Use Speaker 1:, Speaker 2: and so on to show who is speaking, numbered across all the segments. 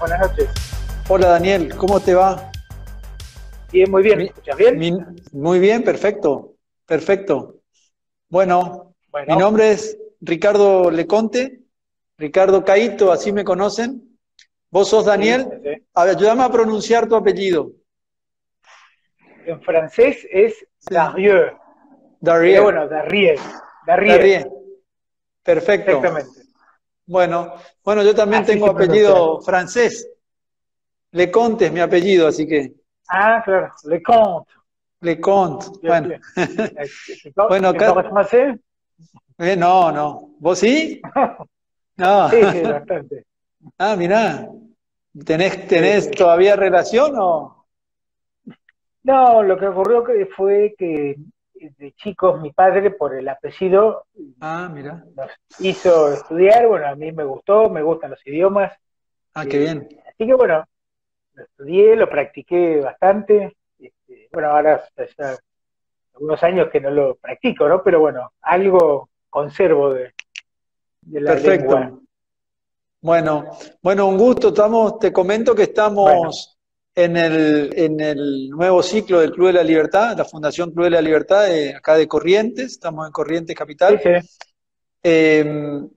Speaker 1: Buenas noches.
Speaker 2: Hola Daniel, ¿cómo te va?
Speaker 1: Bien, muy bien. ¿Me escuchas bien?
Speaker 2: muy bien, perfecto, perfecto. Bueno, mi nombre es Ricardo Leconte, Ricardo Caito, así me conocen. ¿Vos sos Daniel? ayúdame a pronunciar tu apellido.
Speaker 1: En francés es Darieux.
Speaker 2: Darieux.
Speaker 1: bueno, Darieux. Darieux.
Speaker 2: Perfecto.
Speaker 1: Exactamente.
Speaker 2: Bueno, bueno, yo también tengo apellido francés. Leconte es mi apellido, así que.
Speaker 1: Ah, claro, Leconte.
Speaker 2: Leconte, bueno.
Speaker 1: bueno, acá...
Speaker 2: Eh, no, no. ¿Vos sí?
Speaker 1: No. Sí, sí, bastante.
Speaker 2: Ah, mirá. ¿Tenés, tenés todavía relación o...?
Speaker 1: No, lo que ocurrió fue que de chicos mi padre, por el apellido,
Speaker 2: ah, mira.
Speaker 1: nos hizo estudiar. Bueno, a mí me gustó, me gustan los idiomas.
Speaker 2: Ah, qué bien.
Speaker 1: Así que bueno, lo estudié, lo practiqué bastante. Este, bueno, ahora ya algunos años que no lo practico, ¿no? Pero bueno, algo conservo de, la Perfecto.
Speaker 2: Bueno, bueno, un gusto. Estamos, te comento que estamos en, el, en el nuevo ciclo del Club de la Libertad, la Fundación Club de la Libertad, acá de Corrientes, estamos en Corrientes Capital. Em,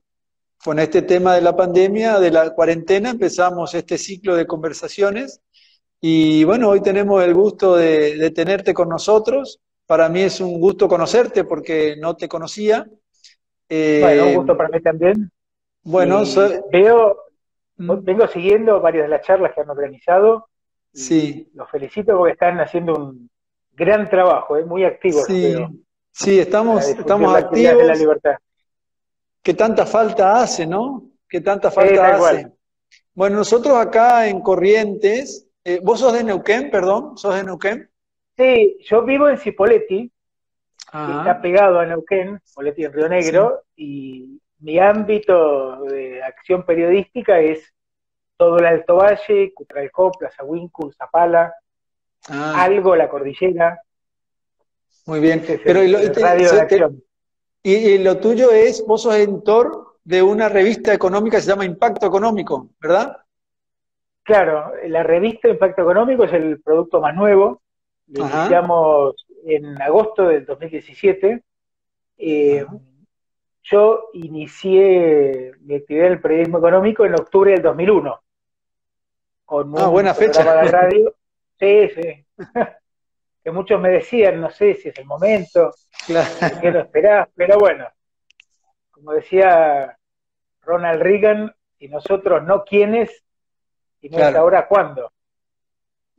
Speaker 2: con este tema de la pandemia, de la cuarentena, empezamos este ciclo de conversaciones y bueno, hoy tenemos el gusto de, tenerte con nosotros. Para mí es un gusto conocerte porque no te conocía.
Speaker 1: bueno, un eh, gusto para mí también.
Speaker 2: Bueno,
Speaker 1: veo, ¿Mm? vengo siguiendo varias de las charlas que han organizado.
Speaker 2: Sí.
Speaker 1: Los felicito porque están haciendo un gran trabajo, ¿eh? muy activos.
Speaker 2: Sí, sí estamos, estamos activos.
Speaker 1: De la libertad
Speaker 2: que tanta falta hace, ¿no? Que tanta falta hace. Bueno, nosotros acá en Corrientes, eh, ¿vos sos de Neuquén, perdón? ¿Sos de Neuquén?
Speaker 1: Sí, yo vivo en Cipolletti, que está pegado a Neuquén, Cipolletti en Río Negro, y mi ámbito de acción periodística es todo el Alto Valle, Cutralcó, Plaza Huíncu, Zapala, ah. algo la cordillera.
Speaker 2: Muy bien, pero lo, radio de acción. Y, lo tuyo es, vos sos editor de una revista económica que se llama Impacto Económico, ¿verdad?
Speaker 1: Claro, la revista Impacto Económico es el producto más nuevo. Lo iniciamos en agosto del 2017. Eh, yo inicié mi actividad en el periodismo económico en octubre del 2001.
Speaker 2: Con ah, buena fecha.
Speaker 1: De radio. Sí, sí. que muchos me decían, no sé si es el momento, claro. que lo esperás, pero bueno, como decía Ronald Reagan, y nosotros no quiénes, y no es ahora cuándo.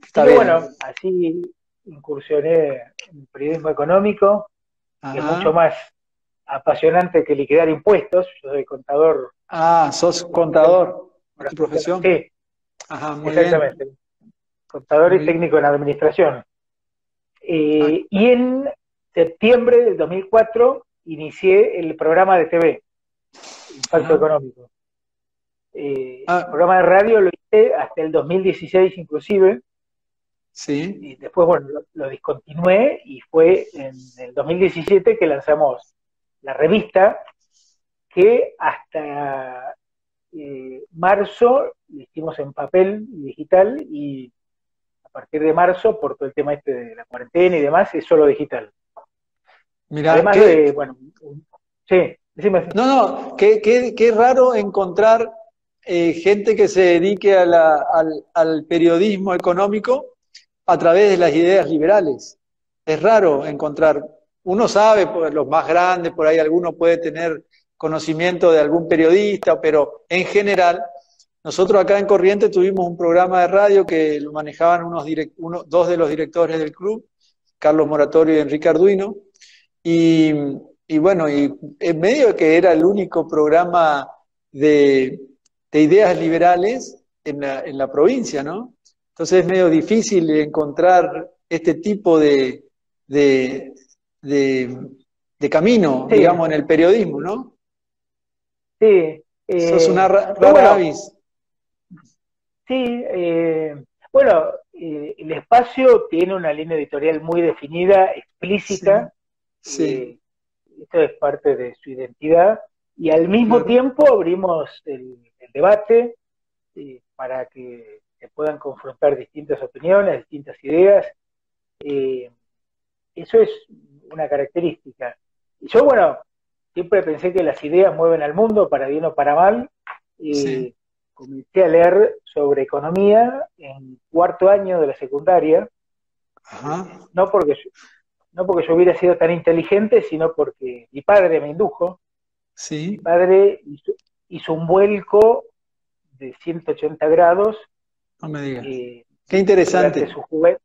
Speaker 1: Está y bueno, así incursioné en el periodismo económico, que es mucho más apasionante que liquidar impuestos. Yo soy contador.
Speaker 2: Ah, sos contador, tu profesión.
Speaker 1: Sí, Ajá, muy exactamente. Contador y técnico en administración. Eh, y en septiembre del 2004 inicié el programa de TV, Impacto Económico. Eh, ah. El programa de radio lo hice hasta el 2016 inclusive.
Speaker 2: Sí.
Speaker 1: Y después, bueno, lo, discontinué y fue en el 2017 que lanzamos la revista que hasta eh, marzo lo hicimos en papel y digital y a partir de marzo, por todo el tema este de la cuarentena y demás, es solo digital. Además de, bueno, sí,
Speaker 2: decime. No, no, qué, qué, raro encontrar eh, gente que se dedique a al, al, periodismo económico a través de las ideas liberales. Es raro encontrar. Uno sabe, pues, los más grandes, por ahí alguno puede tener conocimiento de algún periodista, pero en general nosotros acá en Corriente tuvimos un programa de radio que lo manejaban unos dos de los directores del club, Carlos Moratorio y Enrique Arduino, y, bueno, en medio de que era el único programa de, ideas liberales en la, provincia, ¿no? Entonces es medio difícil encontrar este tipo de, camino, digamos, en el periodismo, ¿no?
Speaker 1: Sí.
Speaker 2: Eso es una eh, rara avis.
Speaker 1: Sí, eh, bueno, eh, el espacio tiene una línea editorial muy definida, explícita.
Speaker 2: Sí. Eh,
Speaker 1: esto es parte de su identidad. Y al mismo tiempo abrimos el, debate. para que se puedan confrontar distintas opiniones, distintas ideas. Eso es una característica. Y yo, bueno, siempre pensé que las ideas mueven al mundo, para bien o para mal. y Comencé a leer sobre economía en cuarto año de la secundaria. No, porque yo, no porque yo hubiera sido tan inteligente, sino porque mi padre me indujo.
Speaker 2: Sí.
Speaker 1: Mi padre hizo, un vuelco de 180 grados.
Speaker 2: No me digas. Eh, Qué interesante.
Speaker 1: Durante su,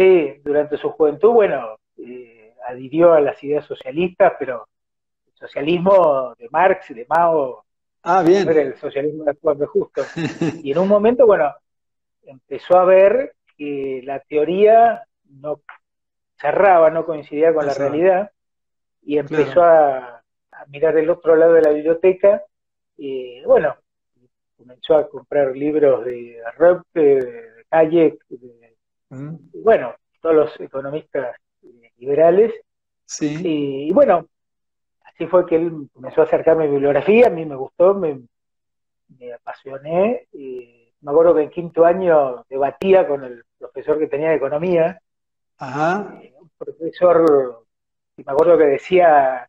Speaker 1: juventud, durante su juventud, bueno, eh, adhirió a las ideas socialistas, pero el socialismo de Marx, y de Mao,
Speaker 2: ah, bien.
Speaker 1: era el socialismo actual justo. y en un momento, bueno, empezó a ver que la teoría no cerraba, no coincidía con la realidad, y empezó a, mirar el otro lado de la biblioteca, y bueno, comenzó a comprar libros de Röpke, de Hayek, de, mm. bueno, todos los economistas liberales.
Speaker 2: Sí.
Speaker 1: Y, bueno, así fue que él comenzó a acercarme a mi bibliografía, a mí me gustó, me, apasioné. Y me acuerdo que en quinto año debatía con el profesor que tenía de economía.
Speaker 2: Ajá.
Speaker 1: Eh, un profesor, me acuerdo que decía,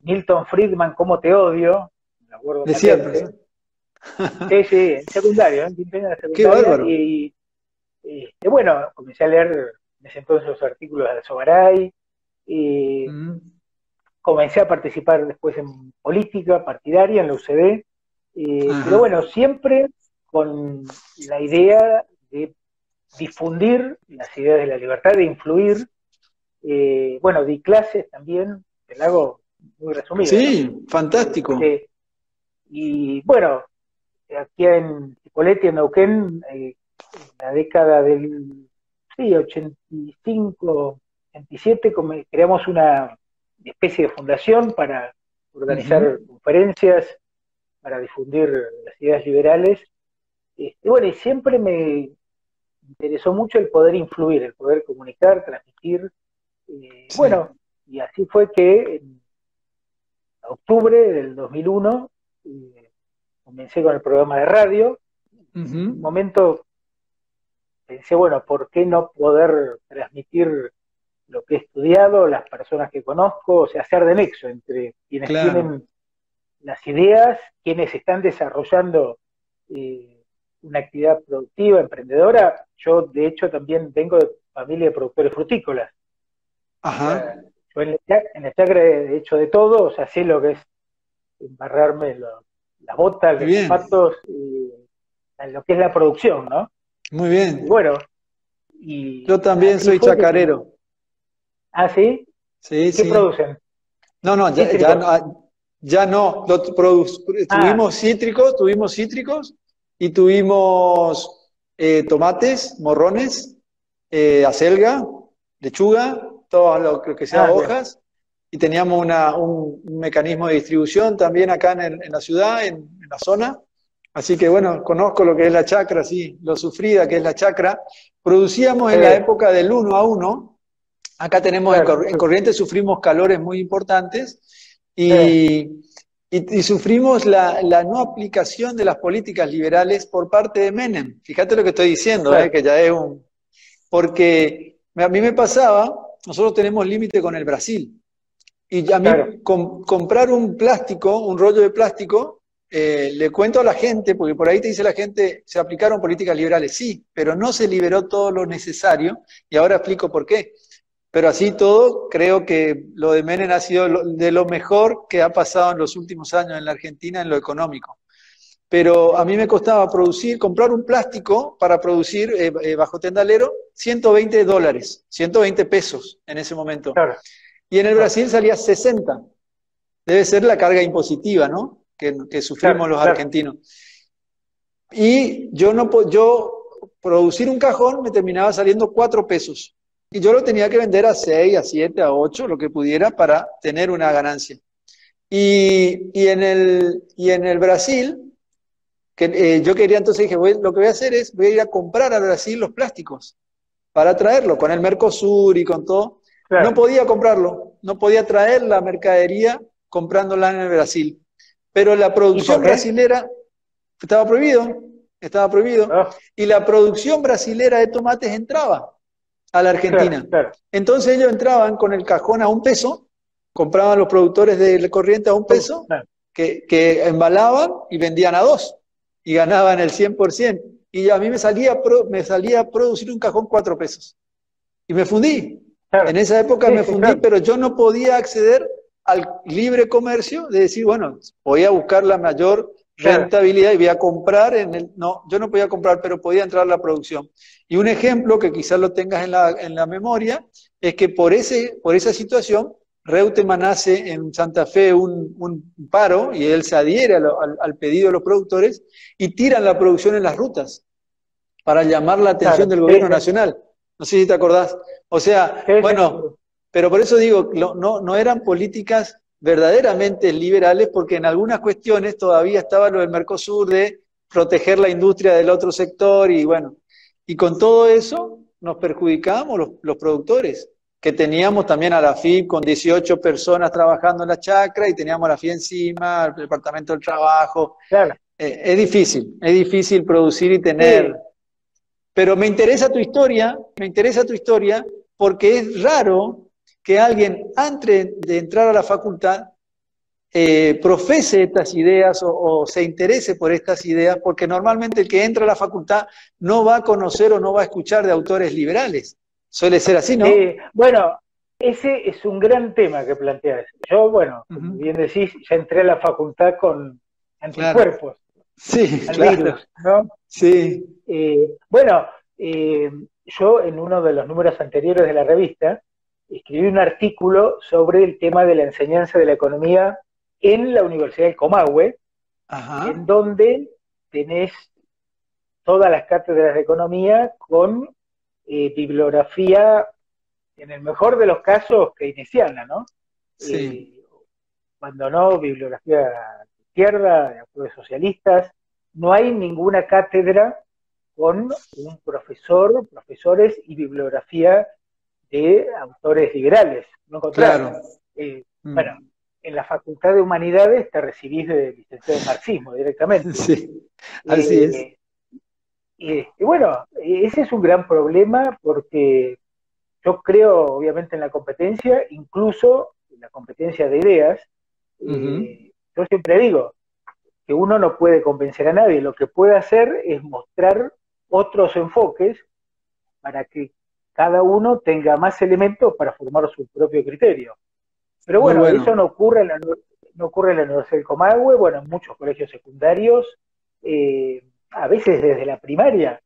Speaker 1: Milton Friedman, ¿cómo te odio? Me acuerdo
Speaker 2: decía
Speaker 1: Sí, sí, en secundario, en secundario.
Speaker 2: Qué bárbaro.
Speaker 1: Y, y, bueno, comencé a leer en ese entonces los artículos de Sogaray, y mm. comencé a participar después en política partidaria en la UCD, pero bueno, siempre con la idea de difundir las ideas de la libertad, de influir, eh, bueno, di clases también, te lo hago muy resumido.
Speaker 2: Sí, fantástico.
Speaker 1: Este, y bueno, aquí en Cipolletti, en Neuquén, eh, la década del sí, 85, 87, creamos una especie de fundación para organizar conferencias, para difundir las ideas liberales. Este, bueno, y siempre me interesó mucho el poder influir, el poder comunicar, transmitir. Eh, bueno, y así fue que en octubre del 2001 eh, comencé con el programa de radio. En un momento pensé, bueno, ¿por qué no poder transmitir lo que he estudiado, las personas que conozco, o sea, hacer de nexo entre quienes tienen las ideas, quienes están desarrollando eh, una actividad productiva, emprendedora. Yo, de hecho, también vengo de familia de productores frutícolas.
Speaker 2: Ajá.
Speaker 1: yo en el, chacra he hecho de todo, o sea, sé lo que es embarrarme las botas, los zapatos, y, lo que es la producción, ¿no?
Speaker 2: Muy bien.
Speaker 1: bueno, y
Speaker 2: yo también soy chacarero.
Speaker 1: ¿Ah, sí?
Speaker 2: Sí,
Speaker 1: ¿Qué producen?
Speaker 2: No, no, ya, ya, no. Ah. Tuvimos cítricos, tuvimos cítricos y tuvimos eh, tomates, morrones, eh, acelga, lechuga, todo lo que sea ah, hojas. Y teníamos una, un, mecanismo de distribución también acá en, la ciudad, en, la zona. Así que bueno, conozco lo que es la chacra, sí, lo sufrida que es la chacra. Producíamos en la época del 1 a 1. Acá tenemos, en, Corrientes sufrimos calores muy importantes y, y, sufrimos la, la, no aplicación de las políticas liberales por parte de Menem. Fíjate lo que estoy diciendo, eh, que ya es un... Porque a mí me pasaba, nosotros tenemos límite con el Brasil. Y a mí comprar un plástico, un rollo de plástico, eh, le cuento a la gente, porque por ahí te dice la gente, se aplicaron políticas liberales, sí, pero no se liberó todo lo necesario, y ahora explico por qué. Pero así todo, creo que lo de Menem ha sido de lo mejor que ha pasado en los últimos años en la Argentina en lo económico. Pero a mí me costaba producir, comprar un plástico para producir eh, eh, bajo tendalero 120 dólares, 120 pesos en ese momento. Y en el Brasil salía 60. Debe ser la carga impositiva, ¿no? Que, sufrimos los argentinos. Y yo no yo producir un cajón me terminaba saliendo cuatro pesos. Y yo lo tenía que vender a seis, a siete, a ocho, lo que pudiera para tener una ganancia. Y, y en, el, y en el Brasil, que, eh, yo quería entonces dije, lo que voy a hacer es, voy a ir a comprar al Brasil los plásticos para traerlo, con el Mercosur y con todo. No podía comprarlo, no podía traer la mercadería comprándola en el Brasil. Pero la producción brasilera estaba prohibido. estaba prohibido, ah. y la producción brasilera de tomates entraba a la Argentina. Entonces ellos entraban con el cajón a un peso, compraban los productores de corriente a un peso, que, que embalaban y vendían a dos, y ganaban el 100%. Y a mí me salía, me salía a producir un cajón cuatro pesos. Y me fundí. En esa época me fundí, pero yo no podía acceder al libre comercio de decir, bueno, voy a buscar la mayor rentabilidad y voy a comprar en el... No, yo no podía comprar, pero podía entrar a la producción. Y un ejemplo que quizás lo tengas en la, en la memoria es que por, ese, por esa situación, Reutemann hace en Santa Fe un, un paro y él se adhiere al, pedido de los productores y tiran la producción en las rutas para llamar la atención del gobierno nacional. No sé si te acordás. O sea, bueno, pero por eso digo, no, no eran políticas verdaderamente liberales porque en algunas cuestiones todavía estaba lo del Mercosur de proteger la industria del otro sector y bueno, y con todo eso nos perjudicábamos los, productores, que teníamos también a la FIP con 18 personas trabajando en la chacra y teníamos a la FIP encima, el Departamento del Trabajo. Claro. Eh, es difícil, es difícil producir y tener. Pero me interesa tu historia, me interesa tu historia porque es raro que alguien antes de entrar a la facultad eh, profese estas ideas o, se interese por estas ideas, porque normalmente el que entra a la facultad no va a conocer o no va a escuchar de autores liberales. Suele ser así, ¿no?
Speaker 1: bueno, ese es un gran tema que planteas. Yo, bueno, bien decís, ya entré a la facultad con anticuerpos.
Speaker 2: Sí, claro. ¿no? Sí.
Speaker 1: Eh, bueno, eh, yo en uno de los números anteriores de la revista escribí un artículo sobre el tema de la enseñanza de la economía en la Universidad del Comahue, en donde tenés todas las cátedras de economía con eh, bibliografía, en el mejor de los casos, keynesiana, ¿no?
Speaker 2: Sí.
Speaker 1: Eh, cuando no, bibliografía de izquierda, de autores socialistas, no hay ninguna cátedra con un profesor, profesores y bibliografía de autores liberales, no contrario. Eh, mm. Bueno, en la Facultad de Humanidades te recibís de licenciado en marxismo directamente.
Speaker 2: Sí, así es.
Speaker 1: Eh, y bueno, ese es un gran problema porque yo creo obviamente en la competencia, incluso en la competencia de ideas. Eh, yo siempre digo que uno no puede convencer a nadie, lo que puede hacer es mostrar otros enfoques para que cada uno tenga más elementos para formar su propio criterio. Pero bueno, eso no ocurre en la, no ocurre en la Universidad del Comahue, bueno, en muchos colegios secundarios, eh, a veces desde la primaria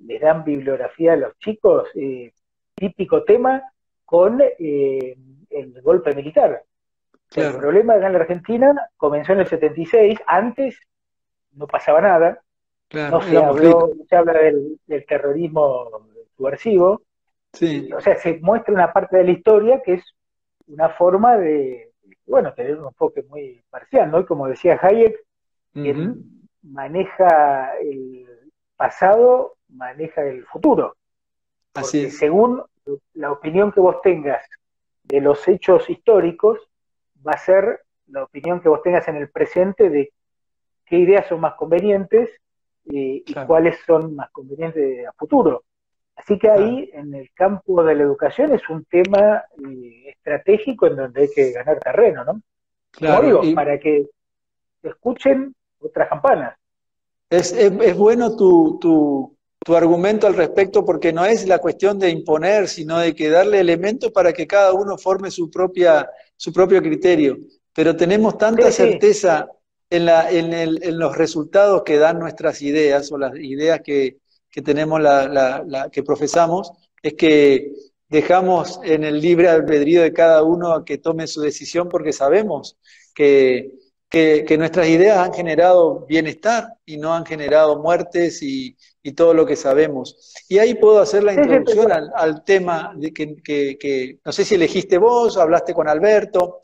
Speaker 1: les dan bibliografía a los chicos, eh, típico tema con eh, el golpe militar. El problema acá en la Argentina comenzó en el 76, antes no pasaba nada, no se, habló, se habla del, del terrorismo subversivo, o sea, se muestra una parte de la historia que es una forma de, bueno, tener un enfoque muy parcial, ¿no? Y como decía Hayek, quien maneja el pasado, maneja el futuro. Así según la opinión que vos tengas de los hechos históricos, va a ser la opinión que vos tengas en el presente de qué ideas son más convenientes y, y cuáles son más convenientes a futuro. Así que ahí, en el campo de la educación, es un tema eh, estratégico en donde hay que ganar terreno, ¿no? Claro, digo, para que escuchen otras campanas.
Speaker 2: Es, es, bueno tu, tu, tu, argumento al respecto porque no es la cuestión de imponer, sino de que darle elementos para que cada uno forme su, propia, su propio criterio. Pero tenemos tanta certeza En, la, en, el, en los resultados que dan nuestras ideas o las ideas que, que tenemos, la, la, que profesamos, es que dejamos en el libre albedrío de cada uno a que tome su decisión porque sabemos que, que, nuestras ideas han generado bienestar y no han generado muertes y, y, todo lo que sabemos. Y ahí puedo hacer la introducción al, al tema de que, que, no sé si elegiste vos, hablaste con Alberto,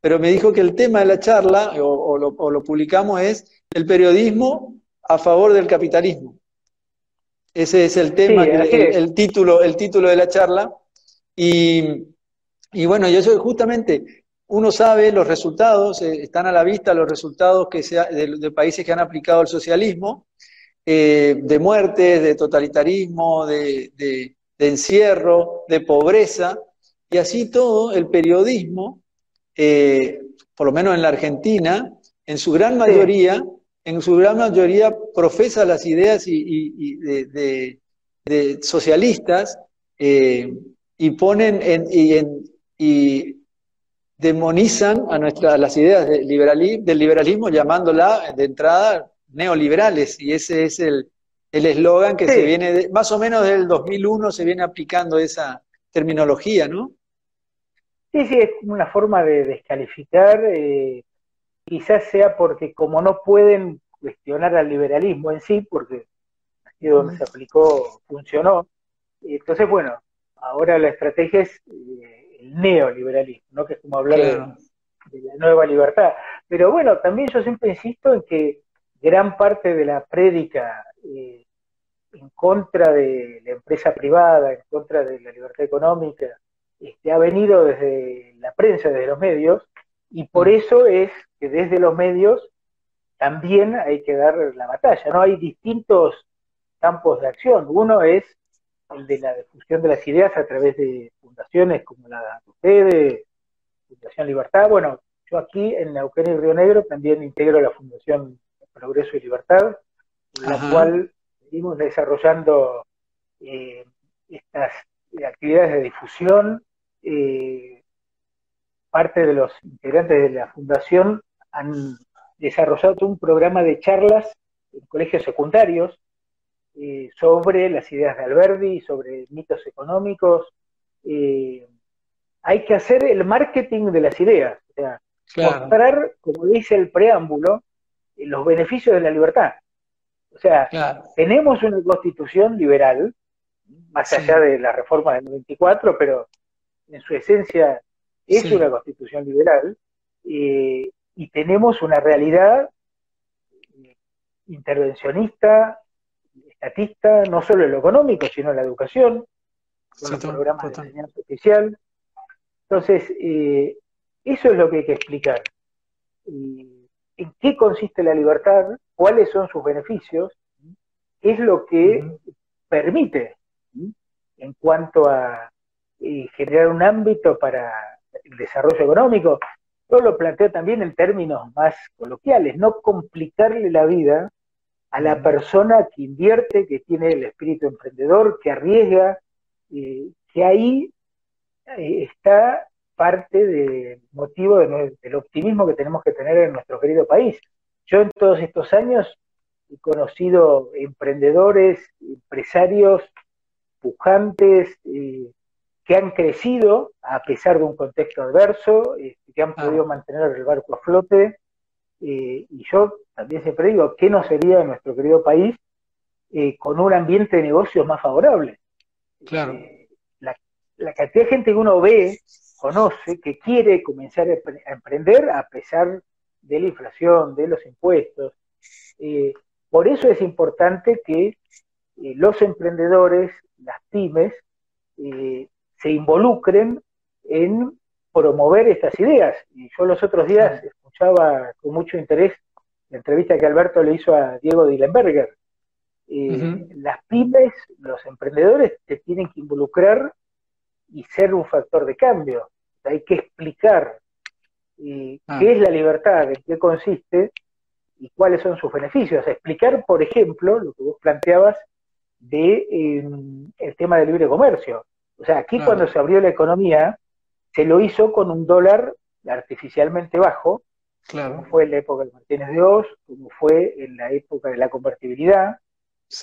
Speaker 2: pero me dijo que el tema de la charla, o, lo, o lo publicamos, es el periodismo a favor del capitalismo. Ese es el tema, el, título, el título de la charla. Y, y bueno, yo soy justamente, uno sabe los resultados, eh, están a la vista los resultados que sea, de, países que han aplicado el socialismo. eh, de muertes, de totalitarismo, de, encierro, de pobreza, y así todo el periodismo, eh, por lo menos en la Argentina, en su gran mayoría, en su gran mayoría profesa las ideas y, de, socialistas eh, y ponen y, demonizan a, nuestras las ideas del liberalismo llamándola de entrada neoliberales y ese es el eslogan que se viene, más o menos desde el 2001 se viene aplicando esa terminología, ¿no?
Speaker 1: Sí, sí, es una forma de descalificar, eh, quizás sea porque como no pueden cuestionar al liberalismo en sí, porque aquí donde se aplicó funcionó, entonces bueno, ahora la estrategia es eh, el neoliberalismo, ¿no? que es como hablar de, la nueva libertad. Pero bueno, también yo siempre insisto en que gran parte de la prédica eh, en contra de la empresa privada, en contra de la libertad económica, este, ha venido desde la prensa, desde los medios, y por eso es que desde los medios también hay que dar la batalla, ¿no? Hay distintos campos de acción. Uno es el de la difusión de las ideas a través de fundaciones como la de ustedes, Fundación Libertad. Bueno, yo aquí en Neuquén y Río Negro también integro la Fundación Progreso y Libertad, en la cual seguimos desarrollando eh, estas actividades de difusión. Eh, parte de los integrantes de la fundación han desarrollado un programa de charlas en colegios secundarios eh, sobre las ideas de Alberdi, sobre mitos económicos. hay que hacer el marketing de las ideas, o sea, mostrar, como dice el preámbulo, los beneficios de la libertad. O sea, tenemos una constitución liberal, más allá de la reforma del 94, pero en su esencia es una constitución liberal, eh, y tenemos una realidad eh, intervencionista, estatista, no solo en lo económico, sino en la educación, con los programas de enseñanza oficial. Entonces, eh, eso es lo que hay que explicar. En qué consiste la libertad, cuáles son sus beneficios, es lo que permite en cuanto a eh, generar un ámbito para el desarrollo económico. Yo lo planteo también en términos más coloquiales, no complicarle la vida a la persona que invierte, que tiene el espíritu emprendedor, que arriesga, eh, que ahí eh, está parte del motivo del optimismo que tenemos que tener en nuestro querido país. Yo en todos estos años he conocido emprendedores, empresarios, pujantes, eh, que han crecido a pesar de un contexto adverso, este, que han ah. podido mantener el barco a flote. Eh, y yo también siempre digo, ¿qué no sería nuestro querido país eh, con un ambiente de negocios más favorable?
Speaker 2: Claro.
Speaker 1: La, la, cantidad de gente que uno ve conoce, que quiere comenzar a emprender a pesar de la inflación, de los impuestos. Eh, por eso es importante que los emprendedores, las pymes, eh, se involucren en promover estas ideas. Y yo los otros días escuchaba con mucho interés la entrevista que Alberto le hizo a Diego Dillenberger. Las pymes, los emprendedores, se tienen que involucrar y ser un factor de cambio. Hay que explicar ah. qué es la libertad, en qué consiste y cuáles son sus beneficios. Explicar, por ejemplo, lo que vos planteabas de em, el tema del libre comercio. O sea, aquí cuando se abrió la economía, se lo hizo con un dólar artificialmente bajo, como fue en la época de Martínez de Oz, como fue en la época de la convertibilidad.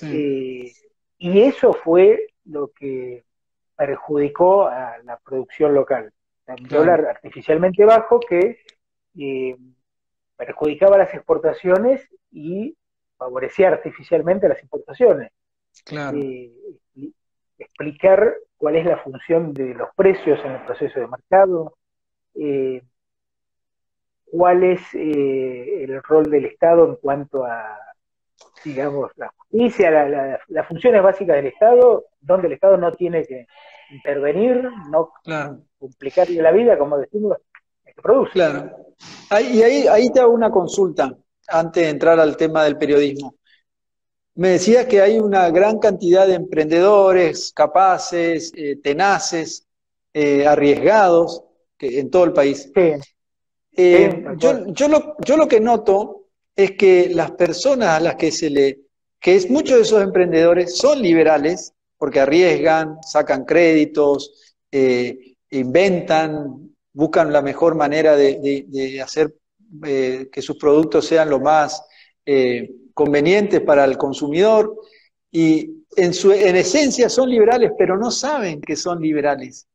Speaker 1: Eh, y eso fue lo que perjudicó a la producción local. Un dólar artificialmente bajo que eh, perjudicaba las exportaciones y favorecía artificialmente las importaciones. Eh, explicar cuál es la función de los precios en el proceso de mercado, eh, cuál es el rol del Estado en cuanto a, digamos, la justicia, las funciones básicas del Estado, donde el Estado no tiene que intervenir, no complicarle la vida, como decimos, que produce.
Speaker 2: Claro. y ahí, ahí te hago una consulta antes de entrar al tema del periodismo. Me decías que hay una gran cantidad de emprendedores capaces, eh, tenaces, eh, arriesgados que, en todo el país. Eh, yo, yo, lo, yo lo que noto es que las personas a las que se le, que es muchos de esos emprendedores son liberales, porque arriesgan, sacan créditos, inventan, buscan la mejor manera de, hacer que sus productos sean lo más convenientes para el consumidor y en, su, en esencia son liberales, pero no saben que son liberales.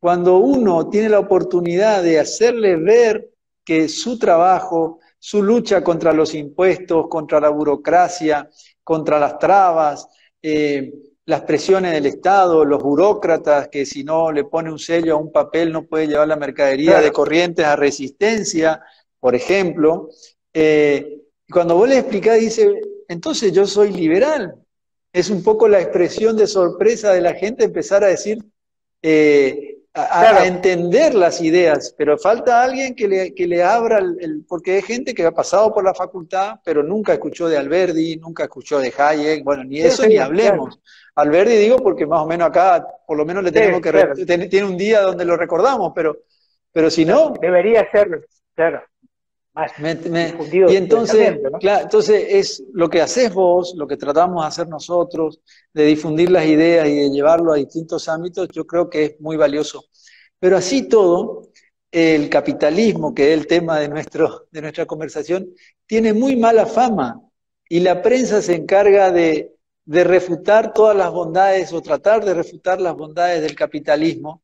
Speaker 2: Cuando uno tiene la oportunidad de hacerle ver que su trabajo, su lucha contra los impuestos, contra la burocracia, contra las trabas, eh, las presiones del Estado, los burócratas que si no le pone un sello a un papel no puede llevar la mercadería de corrientes a resistencia, por ejemplo, eh, cuando vos le explicás, dice, entonces yo soy liberal. Es un poco la expresión de sorpresa de la gente empezar a decir, eh, a, entender las ideas, pero falta alguien que le, que le abra, el, porque hay gente que ha pasado por la facultad, pero nunca escuchó de Alberdi, nunca escuchó de Hayek, bueno, ni eso ni hablemos. Alberdi digo porque más o menos acá, por lo menos le tenemos que, tiene un día donde lo recordamos, pero, pero si no...
Speaker 1: Debería ser, claro
Speaker 2: y entonces, entonces es lo que haces vos, lo que tratamos de hacer nosotros, de difundir las ideas y de llevarlo a distintos ámbitos, yo creo que es muy valioso. Pero así todo, el capitalismo, que es el tema de, nuestro, de nuestra conversación, tiene muy mala fama y la prensa se encarga de, de refutar todas las bondades o tratar de refutar las bondades del capitalismo.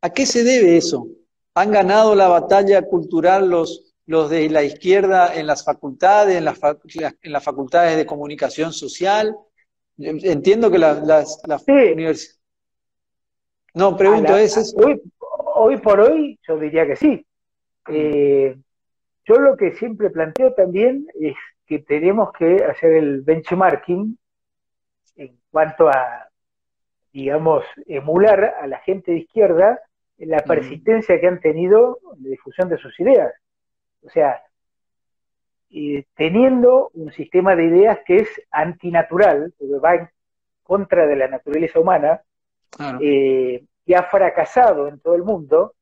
Speaker 2: ¿A qué se debe eso? ¿Han ganado la batalla cultural los, los de la izquierda en las facultades, en las, en las facultades de comunicación social. Entiendo que las, las, universidades... No, pregunto, ¿es
Speaker 1: Hoy, hoy, por hoy yo diría que sí. Eh, yo lo que siempre planteo también es que tenemos que hacer el benchmarking en cuanto a, digamos, emular a la gente de izquierda en la persistencia que han tenido en la difusión de sus ideas. O sea, teniendo un sistema de ideas que es antinatural, que va en contra de la naturaleza humana, eh, que ha fracasado en todo el mundo,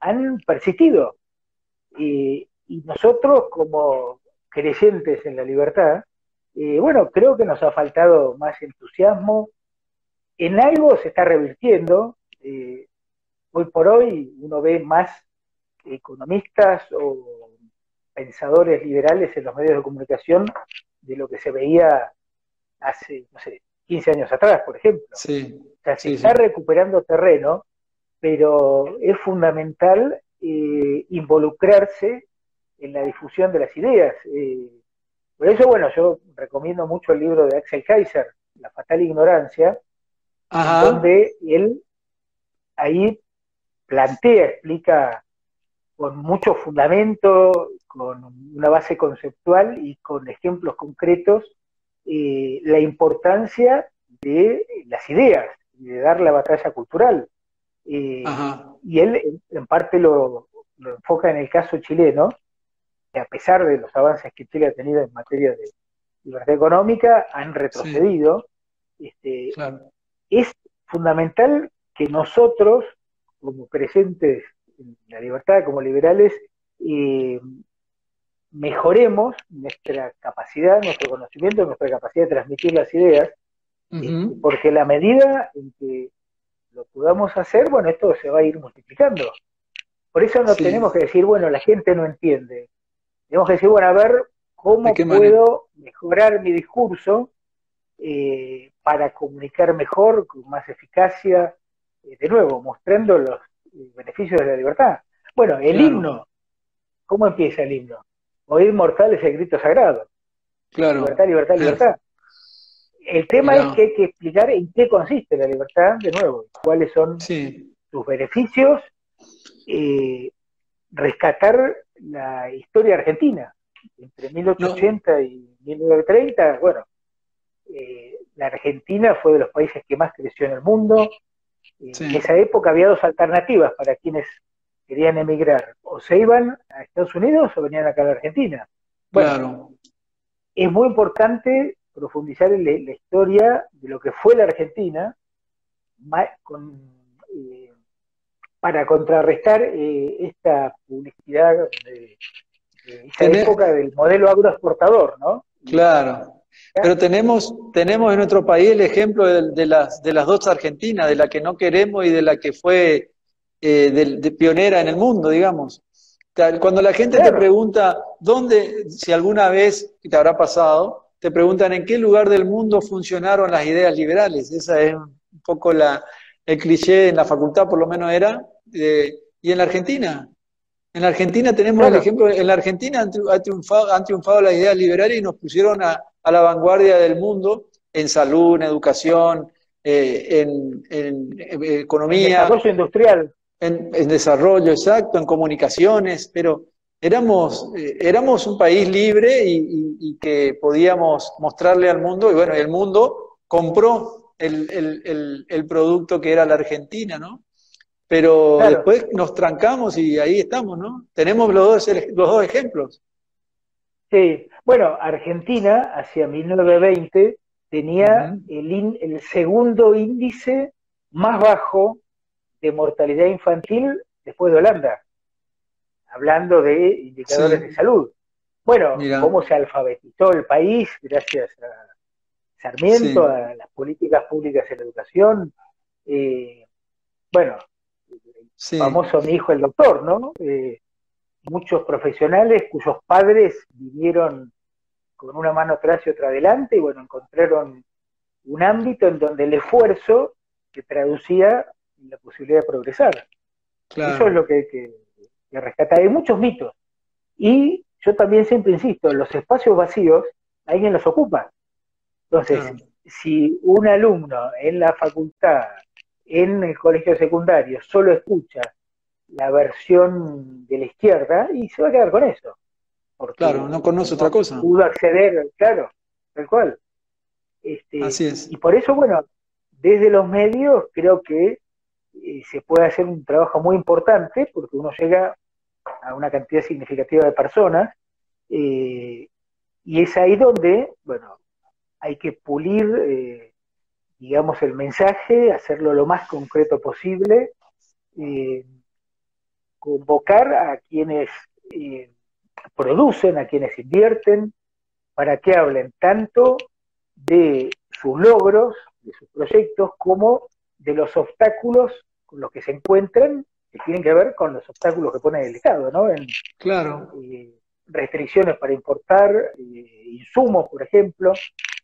Speaker 1: han persistido. y nosotros, como creyentes en la libertad, eh, bueno, creo que nos ha faltado más entusiasmo. En algo se está revirtiendo. Eh, hoy por hoy uno ve más economistas o pensadores liberales en los medios de comunicación de lo que se veía hace, no sé, 15 años atrás, por ejemplo.
Speaker 2: Sí,
Speaker 1: o sea, se está recuperando terreno, pero es fundamental eh, involucrarse en la difusión de las ideas. Eh, por eso, bueno, yo recomiendo mucho el libro de Axel Kaiser, La fatal ignorancia, donde él ahí plantea, explica con mucho fundamento, con una base conceptual y con ejemplos concretos, eh, la importancia de las ideas y de dar la batalla cultural. Eh, y él en, parte lo, enfoca en el caso chileno, que a pesar de los avances que Chile ha tenido en materia de libertad económica, han retrocedido. Este, es fundamental que nosotros, como creyentes en la libertad, como liberales, eh, mejoremos nuestra capacidad, nuestro conocimiento, nuestra capacidad de transmitir las ideas, eh, porque la medida en que lo podamos hacer, bueno, esto se va a ir multiplicando. Por eso no tenemos que decir, bueno, la gente no entiende. Tenemos que decir, bueno, a ver cómo puedo mejorar mi discurso eh, para comunicar mejor, con más eficacia, eh, de nuevo, mostrando los beneficios de la libertad. Bueno, el himno, ¿cómo empieza el himno? Oír mortales el grito sagrado.
Speaker 2: Claro.
Speaker 1: Libertad, libertad, libertad. El tema es que hay que explicar en qué consiste la libertad, de nuevo, cuáles son sus beneficios, eh, rescatar la historia argentina. Entre 1880 y 1930, bueno, eh, la Argentina fue de los países que más creció en el mundo. En esa época había dos alternativas para quienes querían emigrar, o se iban a Estados Unidos o venían acá a la Argentina. Bueno, es muy importante profundizar en la, historia de lo que fue la Argentina eh, para contrarrestar eh, esta publicidad de, esa época del modelo agroexportador, ¿no?
Speaker 2: Claro. Pero tenemos, tenemos en nuestro país el ejemplo de, las, de las dos Argentinas, de la que no queremos y de la que fue eh, de, pionera en el mundo, digamos. Cuando la gente te pregunta, ¿dónde, si alguna vez te habrá pasado, te preguntan en qué lugar del mundo funcionaron las ideas liberales? Esa es un poco la, el cliché en la facultad, por lo menos era. Eh, y en la Argentina, en la Argentina tenemos el ejemplo, en la Argentina han triunfado, han triunfado las ideas liberales y nos pusieron a, a la vanguardia del mundo en salud, en educación, eh, en, economía. En
Speaker 1: desarrollo industrial.
Speaker 2: En, desarrollo, exacto, en comunicaciones, pero éramos, eh, éramos un país libre y, que podíamos mostrarle al mundo, y bueno, el mundo compró el, el, producto que era la Argentina, ¿no? Pero después nos trancamos y ahí estamos, ¿no? Tenemos los dos, los dos ejemplos.
Speaker 1: Sí, bueno, Argentina hacia 1920 tenía el, el segundo índice más bajo de mortalidad infantil después de Holanda, hablando de indicadores de salud. Bueno, cómo se alfabetizó el país gracias a Sarmiento, a las políticas públicas en educación. Eh, bueno, famoso mi hijo el doctor, ¿no? Eh, muchos profesionales cuyos padres vivieron con una mano atrás y otra adelante y bueno, encontraron un ámbito en donde el esfuerzo se traducía la posibilidad de progresar. Eso es lo que, que, que rescata. Hay muchos mitos. Y yo también siempre insisto, los espacios vacíos alguien los ocupa. Entonces, si un alumno en la facultad, en el colegio secundario, solo escucha la versión de la izquierda y se va a quedar con eso.
Speaker 2: claro, no conoce otra cosa.
Speaker 1: Pudo acceder, claro, tal cual. Este,
Speaker 2: Así es.
Speaker 1: Y por eso, bueno, desde los medios creo que eh, se puede hacer un trabajo muy importante porque uno llega a una cantidad significativa de personas eh, y es ahí donde, bueno, hay que pulir, eh, digamos, el mensaje, hacerlo lo más concreto posible convocar a quienes eh, producen, a quienes invierten, para que hablen tanto de sus logros, de sus proyectos, como de los obstáculos con los que se encuentran, que tienen que ver con los obstáculos que pone el Estado, ¿no? En,
Speaker 2: claro.
Speaker 1: Eh, restricciones para importar eh, insumos, por ejemplo,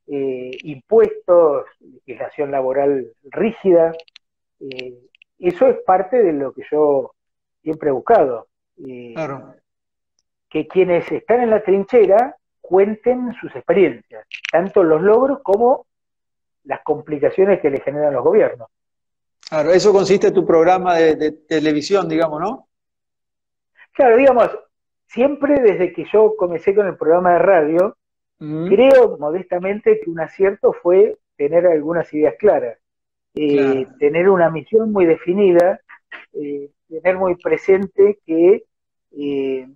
Speaker 1: impuestos, legislación laboral rígida. eso es parte de lo que yo siempre he buscado. Que quienes están en la trinchera cuenten sus experiencias, tanto los logros como las complicaciones que le generan los gobiernos.
Speaker 2: Claro, eso consiste en tu programa de, televisión, digamos, ¿no?
Speaker 1: Claro, digamos, siempre desde que yo comencé con el programa de radio, creo modestamente que un acierto fue tener algunas ideas claras, eh, tener una misión muy definida, eh, tener muy presente que eh,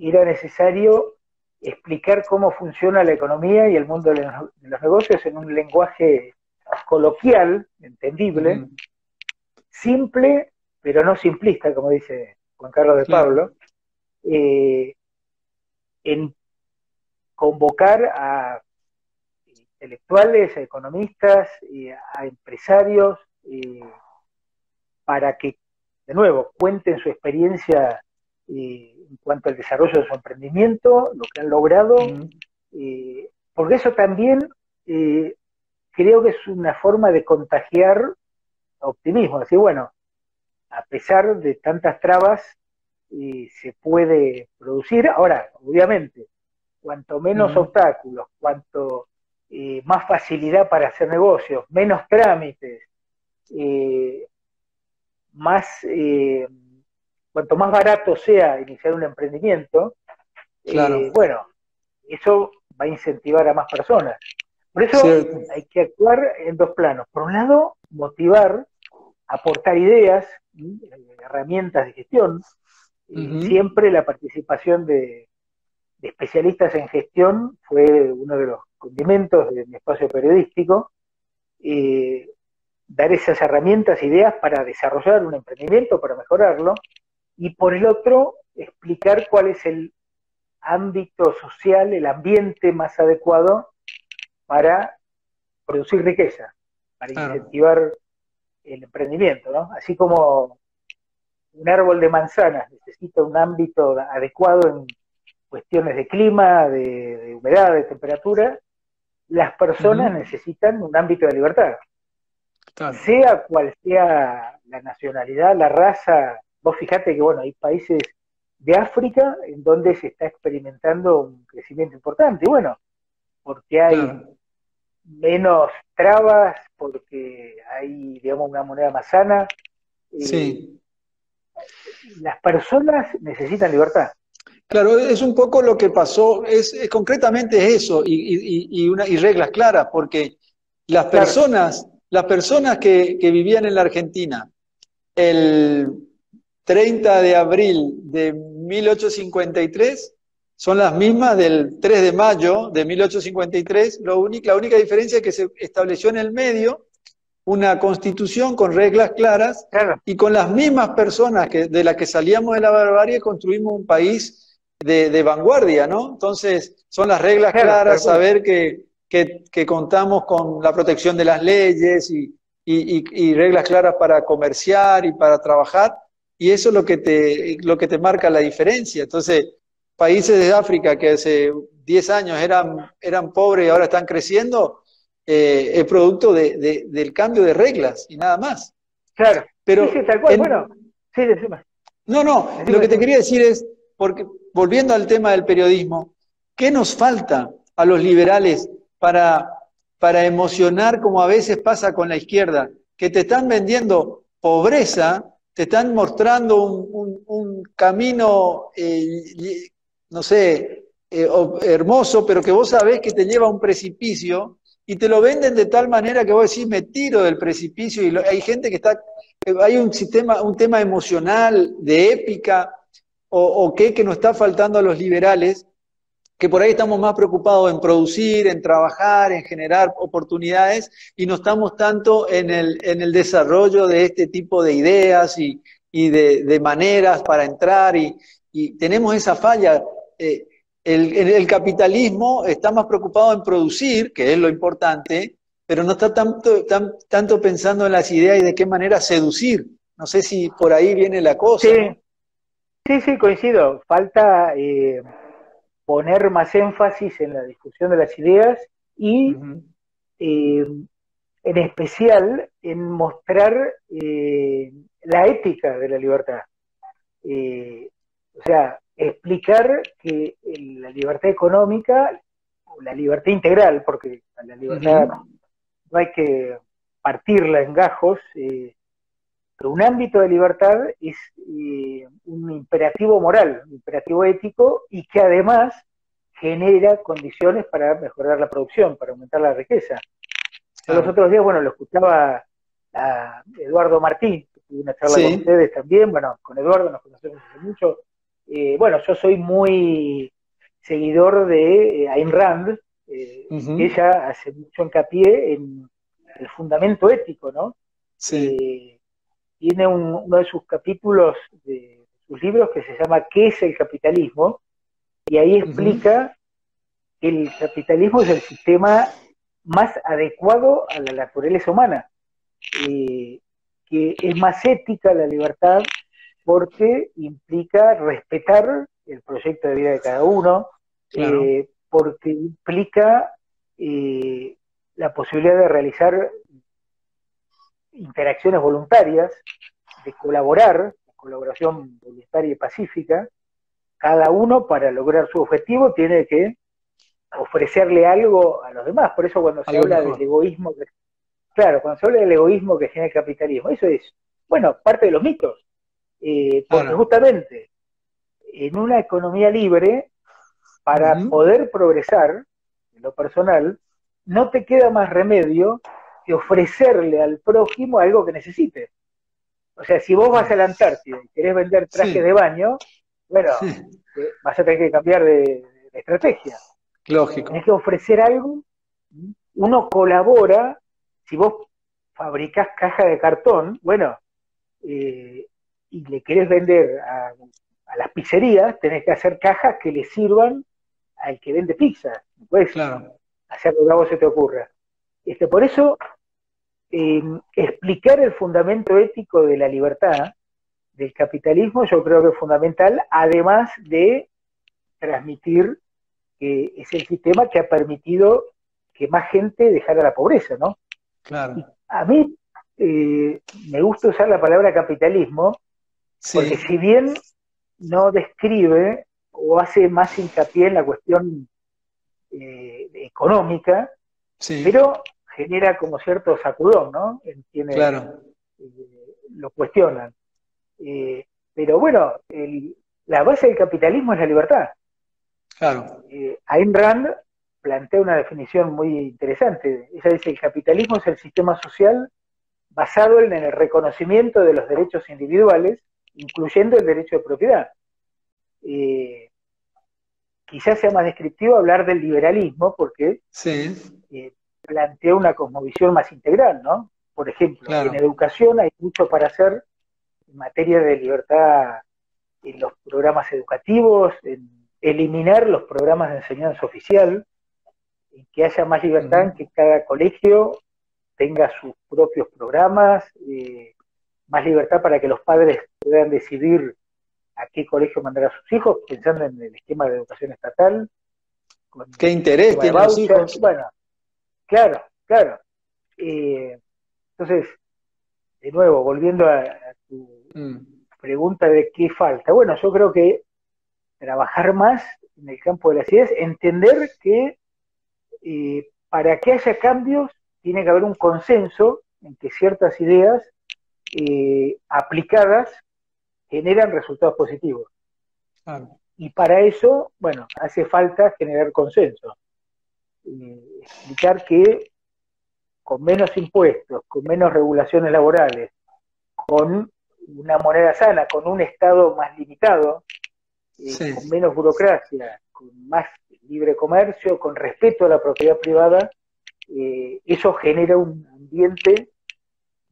Speaker 1: era necesario explicar cómo funciona la economía y el mundo de los negocios en un lenguaje coloquial, entendible, simple, pero no simplista, como dice Juan Carlos de Pablo, eh, en convocar a intelectuales, a economistas, a empresarios, para que de nuevo, cuenten su experiencia eh, en cuanto al desarrollo de su emprendimiento, lo que han logrado, eh, porque eso también eh, creo que es una forma de contagiar optimismo, decir, bueno, a pesar de tantas trabas, se puede producir. Ahora, obviamente, cuanto menos obstáculos, cuanto más facilidad para hacer negocios, menos trámites, más, eh, cuanto más barato sea iniciar un emprendimiento, eh, bueno, eso va a incentivar a más personas. Por eso hay que actuar en dos planos. Por un lado, motivar, aportar ideas, herramientas de gestión, siempre la participación de, especialistas en gestión fue uno de los condimentos de mi espacio periodístico. Eh, dar esas herramientas, ideas para desarrollar un emprendimiento, para mejorarlo, y por el otro, explicar cuál es el ámbito social, el ambiente más adecuado para producir riqueza, para incentivar el emprendimiento, ¿no? Así como un árbol de manzanas necesita un ámbito adecuado en cuestiones de clima, de, humedad, de temperatura, las personas necesitan un ámbito de libertad. Sea cual sea la nacionalidad, la raza, vos fijate que bueno, hay países de África en donde se está experimentando un crecimiento importante. Y bueno, porque hay menos trabas, porque hay, digamos, una moneda más sana.
Speaker 2: Sí.
Speaker 1: Las personas necesitan libertad.
Speaker 2: Claro, es un poco lo que pasó, es, concretamente es eso, y, una, y reglas claras, porque las personas, las personas que, que vivían en la Argentina el 30 de abril de 1853 son las mismas del 3 de mayo de 1853. Lo la única diferencia es que se estableció en el medio una constitución con reglas claras y con las mismas personas que, de las que salíamos de la barbarie construimos un país de, vanguardia, ¿no? Entonces, son las reglas claras, saber que, que, contamos con la protección de las leyes y, y, reglas claras para comerciar y para trabajar, y eso es lo que te, lo que te marca la diferencia. Entonces, países de África que hace 10 años eran, eran pobres y ahora están creciendo, eh, es producto de, del cambio de reglas y nada más.
Speaker 1: Claro,
Speaker 2: pero
Speaker 1: sí, tal cual. bueno, sí,
Speaker 2: No, no, lo que te quería decir es, porque volviendo al tema del periodismo, ¿qué nos falta a los liberales para, para emocionar como a veces pasa con la izquierda? Que te están vendiendo pobreza, te están mostrando un, un, camino eh, no sé, eh, hermoso, pero que vos sabés que te lleva a un precipicio y te lo venden de tal manera que vos decís, me tiro del precipicio y hay gente que está, eh, hay un sistema, un tema emocional, de épica, o, qué que nos está faltando a los liberales, que por ahí estamos más preocupados en producir, en trabajar, en generar oportunidades y no estamos tanto en el, en el desarrollo de este tipo de ideas y, y de, de, maneras para entrar y, y tenemos esa falla. Eh, el, capitalismo está más preocupado en producir, que es lo importante, pero no está tanto, tanto pensando en las ideas y de qué manera seducir. No sé si por ahí viene la cosa.
Speaker 1: Sí, sí, coincido. Falta eh, poner más énfasis en la discusión de las ideas y eh, en especial en mostrar la ética de la libertad. o sea, explicar que la libertad económica, o la libertad integral, porque la libertad no hay que partirla en gajos, eh, pero un ámbito de libertad es eh, un imperativo moral, un imperativo ético y que además genera condiciones para mejorar la producción, para aumentar la riqueza. Los otros días, bueno, lo escuchaba a Eduardo Martín, que tuve una charla con ustedes también, bueno, con Eduardo nos conocemos hace mucho, eh, bueno, yo soy muy seguidor de eh, Ayn Rand, eh, ella hace mucho hincapié en el fundamento ético, ¿no?
Speaker 2: Sí.
Speaker 1: tiene uno de sus capítulos de sus libros que se llama ¿Qué es el capitalismo? Y ahí explica que el capitalismo es el sistema más adecuado a la naturaleza humana, que es más ética la libertad, porque implica respetar el proyecto de vida de cada uno, eh, porque implica eh, la posibilidad de realizar interacciones voluntarias, de colaborar, colaboración voluntaria y pacífica, cada uno para lograr su objetivo tiene que ofrecerle algo a los demás. Por eso cuando se habla del egoísmo, claro, cuando se habla del egoísmo que genera el capitalismo, eso es, bueno, parte de los mitos. Eh, porque justamente en una economía libre, para poder progresar en lo personal, no te queda más remedio que ofrecerle al prójimo algo que necesite. O sea, si vos vas a la Antártida y querés vender trajes de baño, bueno, eh, vas a tener que cambiar de, estrategia.
Speaker 2: Lógico.
Speaker 1: Tienes que ofrecer algo, uno colabora, si vos fabricás caja de cartón, bueno, eh, y le querés vender a, las pizzerías, tenés que hacer cajas que le sirvan al que vende pizza. No puedes
Speaker 2: claro.
Speaker 1: hacer lo que a vos se te ocurra. Este, por eso, eh, explicar el fundamento ético de la libertad del capitalismo yo creo que es fundamental, además de transmitir que es el sistema que ha permitido que más gente dejara la pobreza, ¿no?
Speaker 2: Claro.
Speaker 1: A mí eh, me gusta usar la palabra capitalismo, porque si bien no describe o hace más hincapié en la cuestión eh, económica, pero genera como cierto sacudón, ¿no? En quienes
Speaker 2: claro.
Speaker 1: Eh, lo cuestionan. Eh, pero bueno, la base del capitalismo es la libertad.
Speaker 2: Claro.
Speaker 1: Ayn Rand plantea una definición muy interesante. Ella dice, el capitalismo es el sistema social basado en el reconocimiento de los derechos individuales, incluyendo el derecho de propiedad. Eh, quizás sea más descriptivo hablar del liberalismo porque
Speaker 2: sí.
Speaker 1: plantea una cosmovisión más integral, ¿no? Por ejemplo, en educación hay mucho para hacer en materia de libertad en los programas educativos, en eliminar los programas de enseñanza oficial, en que haya más libertad, en que cada colegio tenga sus propios programas, eh, más libertad para que los padres puedan decidir a qué colegio mandar a sus hijos, pensando en el esquema de educación estatal.
Speaker 2: ¿Qué interés tienen los hijos?
Speaker 1: Bueno, claro, claro. Eh, entonces, de nuevo, volviendo a, tu Mm. Pregunta de qué falta. Bueno, yo creo que trabajar más en el campo de las ideas, entender que eh, para que haya cambios tiene que haber un consenso en que ciertas ideas eh, aplicadas generan resultados positivos. Y para eso, bueno, hace falta generar consenso. Eh, explicar que con menos impuestos, con menos regulaciones laborales, con una moneda sana, con un Estado más limitado, eh, con menos burocracia, con más libre comercio, con respeto a la propiedad privada, eh, eso genera un ambiente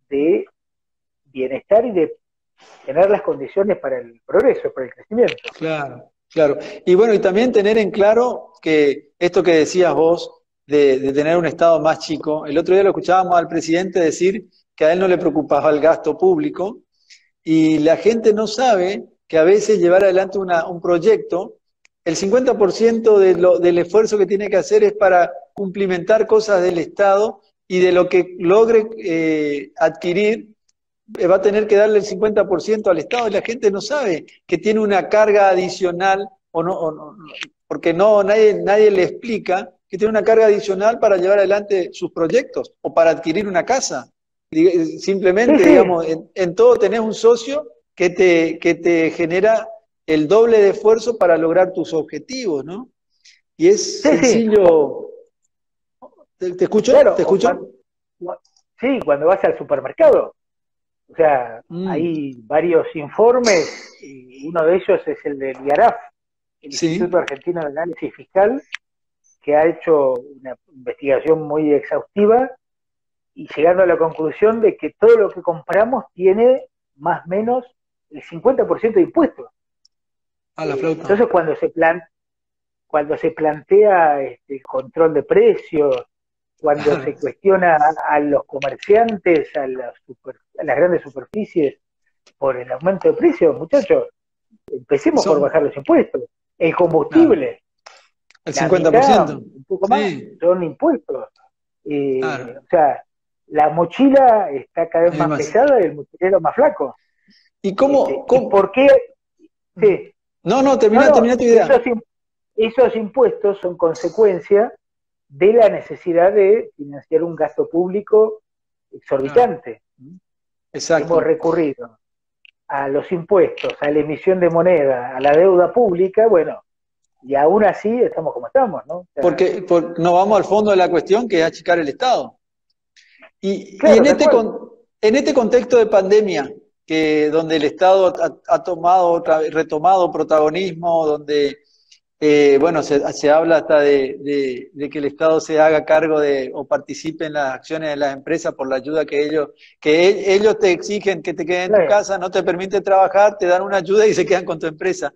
Speaker 1: de bienestar y de tener las condiciones para el progreso, para el crecimiento.
Speaker 2: Claro, claro. Y bueno, y también tener en claro que esto que decías vos, de, tener un Estado más chico, el otro día lo escuchábamos al presidente decir que a él no le preocupaba el gasto público, y la gente no sabe que a veces llevar adelante un proyecto, el 50% de lo, del esfuerzo que tiene que hacer es para cumplimentar cosas del Estado y de lo que logre eh, adquirir va a tener que darle el 50% al Estado y la gente no sabe que tiene una carga adicional o no, porque no nadie, nadie le explica que tiene una carga adicional para llevar adelante sus proyectos o para adquirir una casa. Simplemente, digamos, en, todo tenés un socio que te, que te genera el doble de esfuerzo para lograr tus objetivos, ¿no? Y es sencillo. ¿Te, escucho? ¿Te escucho?
Speaker 1: sí, cuando vas al supermercado. O sea, mm. hay varios informes, y uno de ellos es el del IARAF, el Instituto Argentino de Análisis Fiscal, que ha hecho una investigación muy exhaustiva y llegando a la conclusión de que todo lo que compramos tiene más o menos el 50% de impuestos.
Speaker 2: A la flauta.
Speaker 1: Entonces cuando se plan cuando se plantea este, control de precios, cuando se cuestiona a, los comerciantes, a las, las grandes superficies por el aumento de precios, muchachos, empecemos por bajar los impuestos. El combustible.
Speaker 2: El 50%.
Speaker 1: un poco más, son impuestos. Eh, o sea, la mochila está cada vez más, pesada y el mochilero más flaco.
Speaker 2: ¿Y cómo? Este,
Speaker 1: ¿Por qué? Sí.
Speaker 2: No, no, termina, tu idea.
Speaker 1: Esos, impuestos son consecuencia de la necesidad de financiar un gasto público exorbitante.
Speaker 2: Exacto.
Speaker 1: Hemos recurrido a los impuestos, a la emisión de moneda, a la deuda pública, bueno, y aún así estamos como estamos, ¿no?
Speaker 2: Porque no vamos al fondo de la cuestión, que es achicar el Estado. Y, en, este en este contexto de pandemia, que donde el Estado ha, tomado otra, retomado protagonismo, donde Eh, bueno, se, habla hasta de, que el Estado se haga cargo de o participe en las acciones de las empresas por la ayuda que ellos, que ellos te exigen que te quedes en tu casa, no te permiten trabajar, te dan una ayuda y se quedan con tu empresa.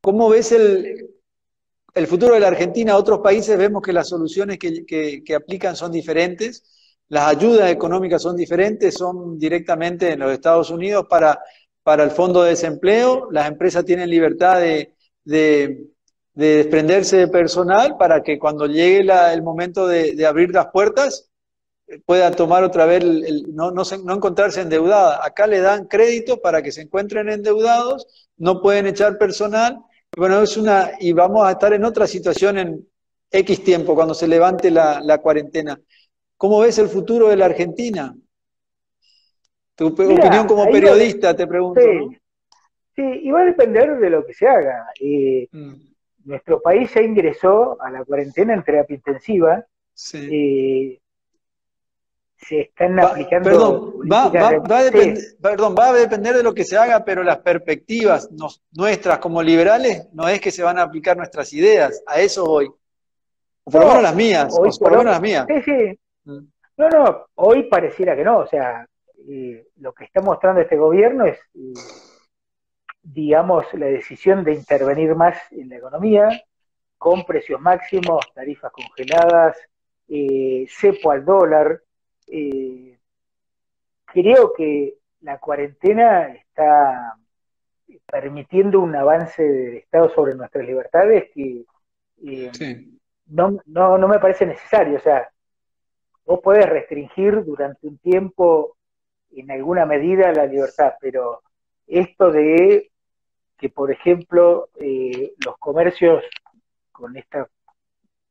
Speaker 2: ¿Cómo ves el, el futuro de la Argentina? Otros países vemos que las soluciones que, que aplican son diferentes, las ayudas económicas son diferentes, son directamente en los Estados Unidos para, para el fondo de desempleo, las empresas tienen libertad de de desprenderse de personal para que cuando llegue el momento de, abrir las puertas eh, pueda tomar otra vez, el, no, no, no, encontrarse endeudada. Acá le dan crédito para que se encuentren endeudados, no pueden echar personal. Bueno, es una, y vamos a estar en otra situación en X tiempo, cuando se levante la, cuarentena. ¿Cómo ves el futuro de la Argentina? Tu opinión como periodista, te pregunto.
Speaker 1: Sí, y va a depender de lo que se haga. Eh, mm nuestro país ya ingresó a la cuarentena en terapia intensiva. Sí. Eh, se están aplicando.
Speaker 2: Perdón va, a perdón, va a depender de lo que se haga, pero las perspectivas nuestras como liberales no es que se van a aplicar nuestras ideas. A eso voy. por lo menos las mías. por, lo menos las mías.
Speaker 1: Sí, sí. Mm. No, no, hoy pareciera que no. O sea, eh, lo que está mostrando este gobierno es. Eh, digamos, la decisión de intervenir más en la economía, con precios máximos, tarifas congeladas, eh, cepo al dólar. Eh, creo que la cuarentena está permitiendo un avance del Estado sobre nuestras libertades que eh, no, no, no me parece necesario. O sea, vos podés restringir durante un tiempo en alguna medida la libertad, pero esto de que, por ejemplo, eh, los comercios con esta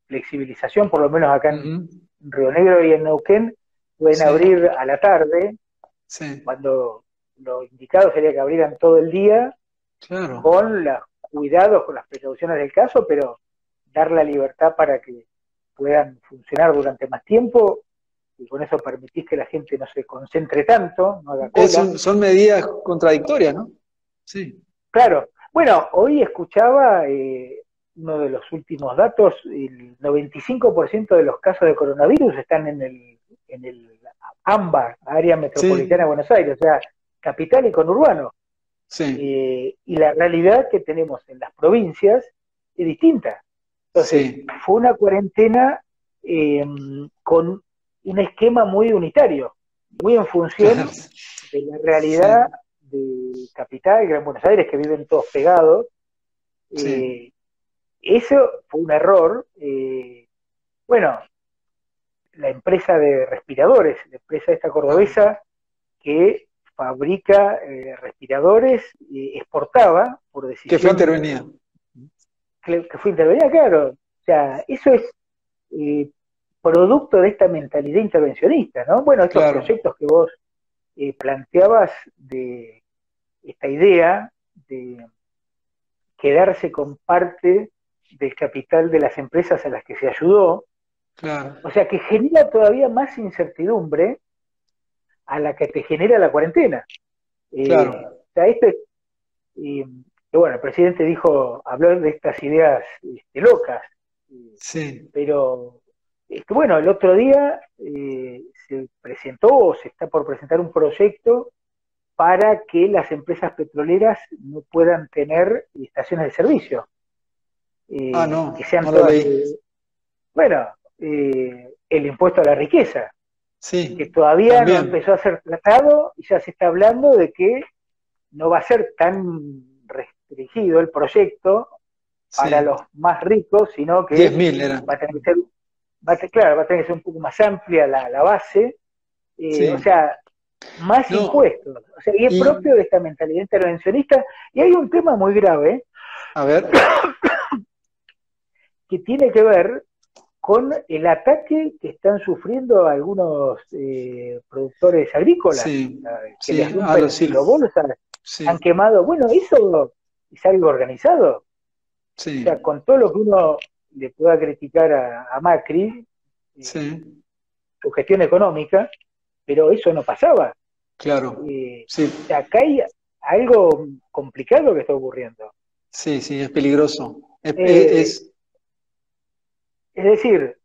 Speaker 1: flexibilización, por lo menos acá en Río Negro y en Neuquén, pueden abrir a la tarde, cuando lo indicado sería que abrieran todo el día, con los cuidados, con las precauciones del caso, pero dar la libertad para que puedan funcionar durante más tiempo y con eso permitís que la gente no se concentre tanto, no haga cola.
Speaker 2: Son, son medidas contradictorias, ¿no?
Speaker 1: Sí. Claro. Bueno, hoy escuchaba eh, uno de los últimos datos, el 95% de los casos de coronavirus están en el, en el AMBA, área metropolitana de Buenos Aires, o sea, capital y conurbano. Sí. Eh, y la realidad que tenemos en las provincias es distinta. Entonces, fue una cuarentena em, con un esquema muy unitario, muy en función de la realidad de Capital, Gran Buenos Aires, que viven todos pegados. Eh, eso fue un error. Eh, bueno, la empresa de respiradores, la empresa esta cordobesa que fabrica eh, respiradores, exportaba por decisión.
Speaker 2: Que fue intervenida.
Speaker 1: Que, fue intervenida, claro. O sea, eso es producto de esta mentalidad intervencionista, ¿no? Bueno, estos proyectos que vos planteabas de esta idea de quedarse con parte del capital de las empresas a las que se ayudó. O sea, que genera todavía más incertidumbre a la que te genera la cuarentena. Eh, claro. o sea, esto bueno, el presidente dijo, habló de estas ideas este, locas. Sí. Pero, este, bueno, el otro día eh, se presentó o se está por presentar un proyecto para que las empresas petroleras no puedan tener estaciones de servicio.
Speaker 2: Eh, ah, no,
Speaker 1: que sean bueno, eh, el impuesto a la riqueza, sí, que todavía no empezó a ser tratado y ya se está hablando de que no va a ser tan restringido el proyecto para los más ricos, sino que va a tener que ser, va a, claro, va a tener que ser un poco más amplia la, base. Eh, o sea, más impuestos. O sea, y es propio de esta mentalidad intervencionista. Y hay un tema muy grave.
Speaker 2: A ver.
Speaker 1: que tiene que ver con el ataque que están sufriendo algunos eh, productores agrícolas. Sí, que les a los han quemado. Bueno, eso es algo organizado. O sea, con todo lo que uno le pueda criticar a, Macri, eh, su gestión económica, pero eso no pasaba.
Speaker 2: Claro.
Speaker 1: Eh, sí. Acá hay algo complicado que está ocurriendo.
Speaker 2: Sí, sí, es peligroso.
Speaker 1: Es, es decir,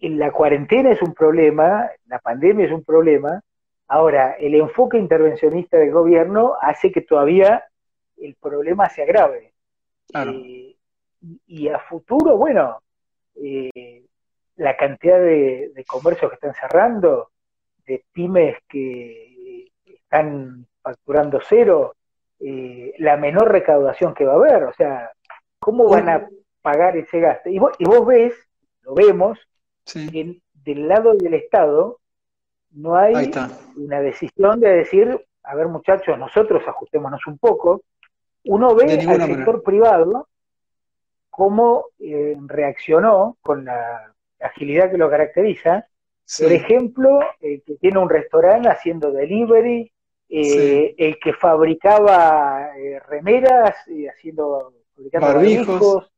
Speaker 1: la cuarentena es un problema, la pandemia es un problema, ahora el enfoque intervencionista del gobierno hace que todavía el problema se agrave. Eh, y, a futuro, bueno, eh, la cantidad de, comercios que están cerrando, de pymes que están facturando cero, eh, la menor recaudación que va a haber, o sea, ¿cómo van a pagar ese gasto? Y vos, y vos ves, lo vemos, que del lado del Estado no hay una decisión de decir, a ver muchachos, nosotros ajustémonos un poco, uno ve al sector privado cómo eh, reaccionó con la agilidad que lo caracteriza. Por ejemplo, el que tiene un restaurante haciendo delivery, eh, el que fabricaba eh, remeras, haciendo barbijos,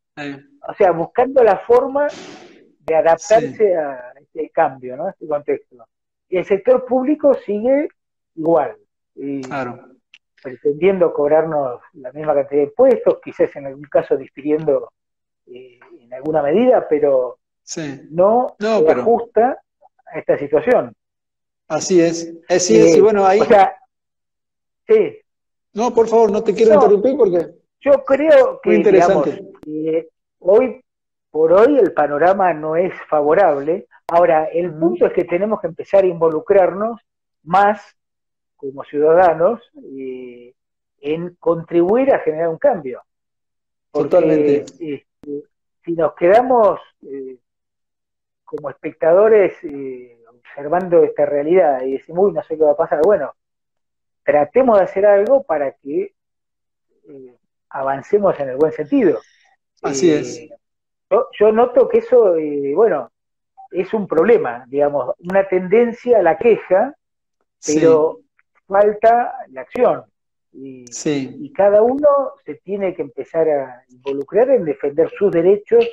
Speaker 1: o sea, buscando la forma de adaptarse a este cambio, ¿no? a este contexto. Y el sector público sigue igual. claro pretendiendo cobrarnos la misma cantidad de impuestos, quizás en algún caso difiriendo eh, en alguna medida, pero no, se ajusta a esta situación.
Speaker 2: Así es, así es, y bueno, ahí... sí. No, por favor, no te quiero interrumpir porque...
Speaker 1: Yo creo que, digamos, hoy por hoy el panorama no es favorable. Ahora, el punto es que tenemos que empezar a involucrarnos más como ciudadanos eh, en contribuir a generar un cambio.
Speaker 2: Totalmente.
Speaker 1: Si nos quedamos eh, como espectadores eh, observando esta realidad y decimos, uy, no sé qué va a pasar, bueno, tratemos de hacer algo para que avancemos en el buen sentido.
Speaker 2: Así es.
Speaker 1: Yo, noto que eso, bueno, es un problema, digamos, una tendencia a la queja, pero falta la acción. Y, y, cada uno se tiene que empezar a involucrar en defender sus derechos,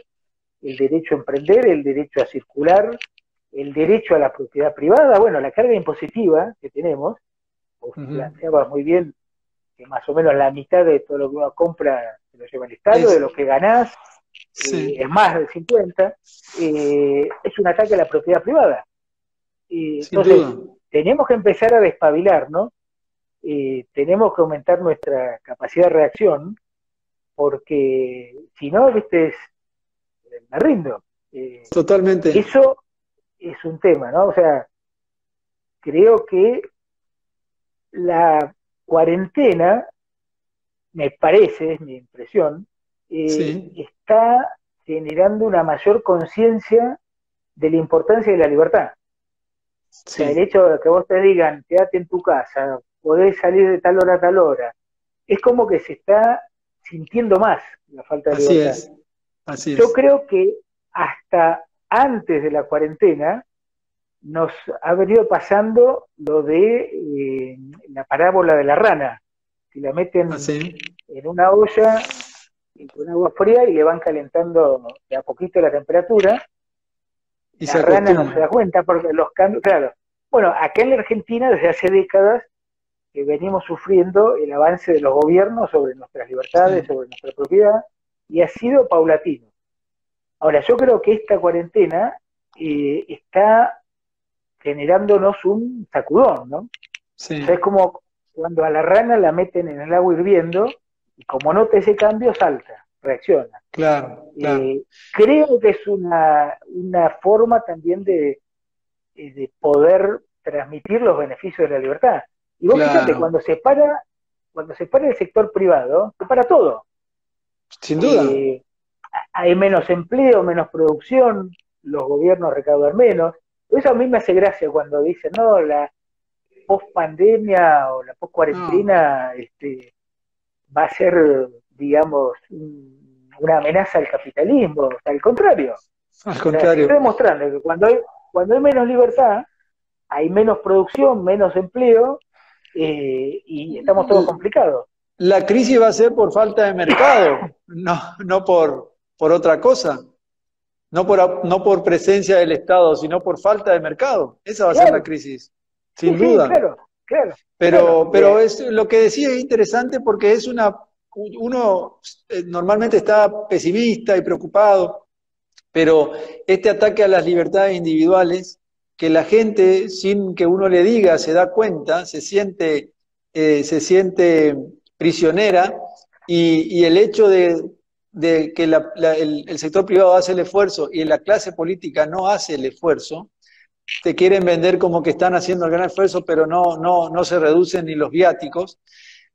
Speaker 1: el derecho a emprender, el derecho a circular, el derecho a la propiedad privada, bueno, la carga impositiva que tenemos, vos planteabas muy bien que más o menos la mitad de todo lo que uno compra se lo lleva el Estado, de lo que ganás, eh, es más del 50, eh, es un ataque a la propiedad privada. entonces, tenemos que empezar a despabilar, ¿no? Eh, tenemos que aumentar nuestra capacidad de reacción, porque si no, viste, me rindo.
Speaker 2: Eh, Totalmente.
Speaker 1: Eso es un tema, ¿no? O sea, creo que la cuarentena, me parece, es mi impresión, eh, está generando una mayor conciencia de la importancia de la libertad. O sea, el hecho de que vos te digan, quédate en tu casa, podés salir de tal hora a tal hora, es como que se está sintiendo más la falta de
Speaker 2: Así Es. Así
Speaker 1: Yo creo que hasta antes de la cuarentena nos ha venido pasando lo de eh, la parábola de la rana. Si la meten ah, en una olla con agua fría y le van calentando de a poquito la temperatura, y la rana no se da cuenta porque los cambios, claro. Bueno, acá en la Argentina desde hace décadas que venimos sufriendo el avance de los gobiernos sobre nuestras libertades, sobre nuestra propiedad, y ha sido paulatino. Ahora, yo creo que esta cuarentena eh, está generándonos un sacudón, ¿no? Sí. es como cuando a la rana la meten en el agua hirviendo y como nota ese cambio salta reacciona.
Speaker 2: Claro,
Speaker 1: eh, creo que es una, una forma también de, eh, de poder transmitir los beneficios de la libertad. Y vos fíjate, cuando se para, cuando se para el sector privado, se para todo.
Speaker 2: Sin duda. Eh,
Speaker 1: hay menos empleo, menos producción, los gobiernos recaudan menos. Eso a mí me hace gracia cuando dicen, no, la post pandemia o la post cuarentena este, va a ser digamos, una amenaza al capitalismo, al contrario.
Speaker 2: Al contrario.
Speaker 1: estoy demostrando que cuando hay, cuando hay menos libertad, hay menos producción, menos empleo, eh, y estamos todos complicados.
Speaker 2: La crisis va a ser por falta de mercado, no, no por, por otra cosa. No por, no por presencia del Estado, sino por falta de mercado. Esa va a ser la crisis, sin duda.
Speaker 1: claro, claro.
Speaker 2: Pero, pero es, lo que decía es interesante porque es una uno eh, normalmente está pesimista y preocupado, pero este ataque a las libertades individuales, que la gente, sin que uno le diga, se da cuenta, se siente, eh, se siente prisionera, y, el hecho de, que el, sector privado hace el esfuerzo y la clase política no hace el esfuerzo, te quieren vender como que están haciendo el gran esfuerzo, pero no, no, no se reducen ni los viáticos,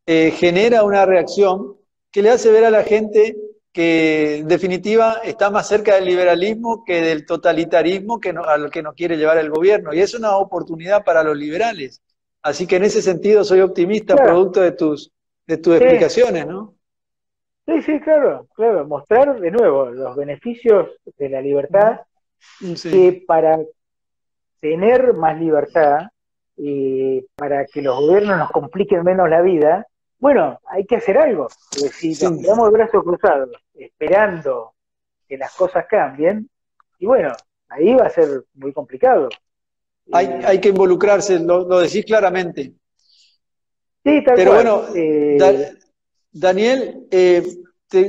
Speaker 2: eh, genera una reacción que le hace ver a la gente que en definitiva está más cerca del liberalismo que del totalitarismo que no, al que nos quiere llevar el gobierno. Y es una oportunidad para los liberales. Así que en ese sentido soy optimista, producto de tus, de tus explicaciones, ¿no?
Speaker 1: Sí, sí, claro, claro. Mostrar de nuevo los beneficios de la libertad que para tener más libertad y para que los gobiernos nos compliquen menos la vida, bueno, hay que hacer algo. Porque si nos quedamos el brazo cruzado esperando que las cosas cambien, y bueno, ahí va a ser muy complicado.
Speaker 2: Hay, eh, hay que involucrarse, lo, decís claramente.
Speaker 1: Sí, tal
Speaker 2: Pero bueno, eh, Daniel, eh,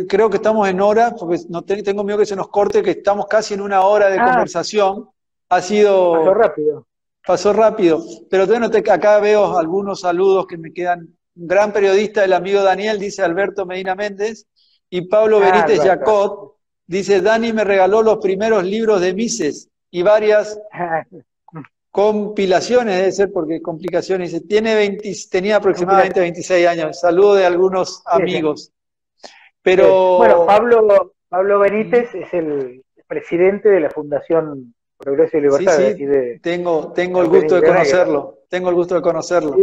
Speaker 2: creo que estamos en hora, porque no tengo miedo que se nos corte, que estamos casi en una hora de ah. conversación. Ha sido...
Speaker 1: Pasó rápido.
Speaker 2: Pasó rápido. Pero bueno, acá veo algunos saludos que me quedan. Un gran periodista, el amigo Daniel, dice Alberto Medina Méndez. Y Pablo ah, Benítez Jacot dice, Dani me regaló los primeros libros de Mises y varias compilaciones, debe ser porque complicaciones. Dice, tiene 20, tenía aproximadamente 26 años. Saludo de algunos amigos. Pero...
Speaker 1: Bueno, Pablo, Pablo Benítez es el presidente de la Fundación Progreso y Libertad.
Speaker 2: Sí, tengo, tengo el gusto de conocerlo. Tengo el gusto de conocerlo.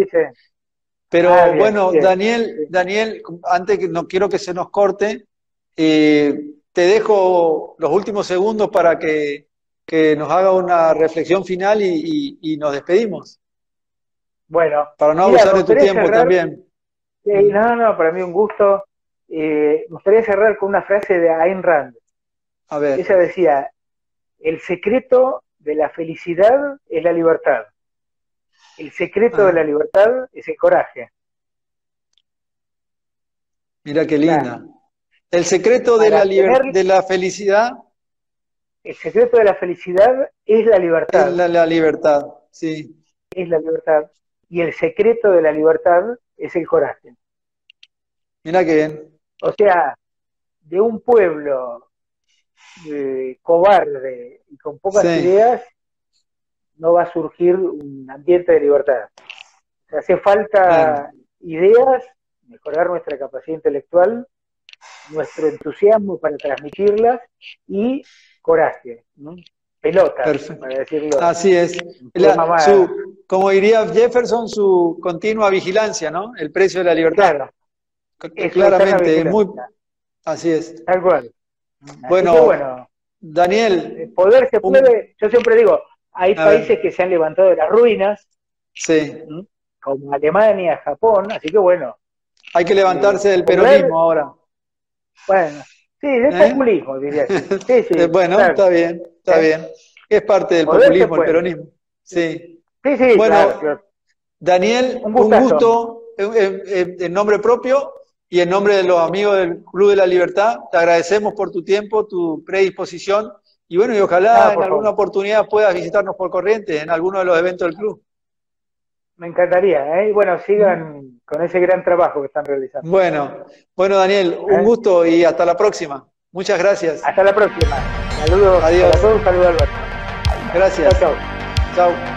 Speaker 2: Pero ah, bueno, Daniel, Daniel, antes que no quiero que se nos corte, eh, te dejo los últimos segundos para que, nos haga una reflexión final y, nos despedimos.
Speaker 1: Bueno,
Speaker 2: para no abusar de tu tiempo también.
Speaker 1: no, no, para mí un gusto. Eh, me gustaría cerrar con una frase de Ayn Rand.
Speaker 2: A ver.
Speaker 1: Ella decía, el secreto de la felicidad es la libertad. El secreto de ah. la libertad es el coraje.
Speaker 2: Mira qué linda. El secreto de la, de la felicidad.
Speaker 1: El secreto de la felicidad es la libertad.
Speaker 2: Es la libertad, sí.
Speaker 1: Es la libertad. Y el secreto de la libertad es el coraje.
Speaker 2: Mira qué bien.
Speaker 1: O sea, de un pueblo eh, cobarde y con pocas ideas, no va a surgir un ambiente de libertad. O hace falta ideas, mejorar nuestra capacidad intelectual, nuestro entusiasmo para transmitirlas y coraje, pelota, para decirlo.
Speaker 2: Así es. como diría Jefferson, su continua vigilancia, ¿no? El precio de la libertad. Claramente, muy, así es.
Speaker 1: Tal cual.
Speaker 2: Bueno, Daniel.
Speaker 1: El poder se puede, yo siempre digo, hay países que se han levantado de las ruinas,
Speaker 2: sí.
Speaker 1: como Alemania, Japón, así que bueno.
Speaker 2: Hay que levantarse del peronismo ahora.
Speaker 1: Bueno, sí, del ¿Eh? populismo, diría. Sí, sí,
Speaker 2: bueno, está bien, está bien. Es parte del populismo, el peronismo. Sí.
Speaker 1: Sí, sí,
Speaker 2: bueno, Daniel, un, un gusto en nombre propio y en nombre de los amigos del Club de la Libertad, te agradecemos por tu tiempo, tu predisposición y bueno, y ojalá ah, en alguna oportunidad puedas visitarnos por corriente en alguno de los eventos del club.
Speaker 1: Me encantaría, ¿eh? Y bueno, sigan con ese gran trabajo que están realizando.
Speaker 2: Bueno, bueno Daniel, un ¿Eh? gusto y hasta la próxima. Muchas gracias.
Speaker 1: Hasta la próxima. Saludos.
Speaker 2: Adiós.
Speaker 1: A todos, saludos Alberto.
Speaker 2: Gracias.
Speaker 1: Chao.
Speaker 2: Chao.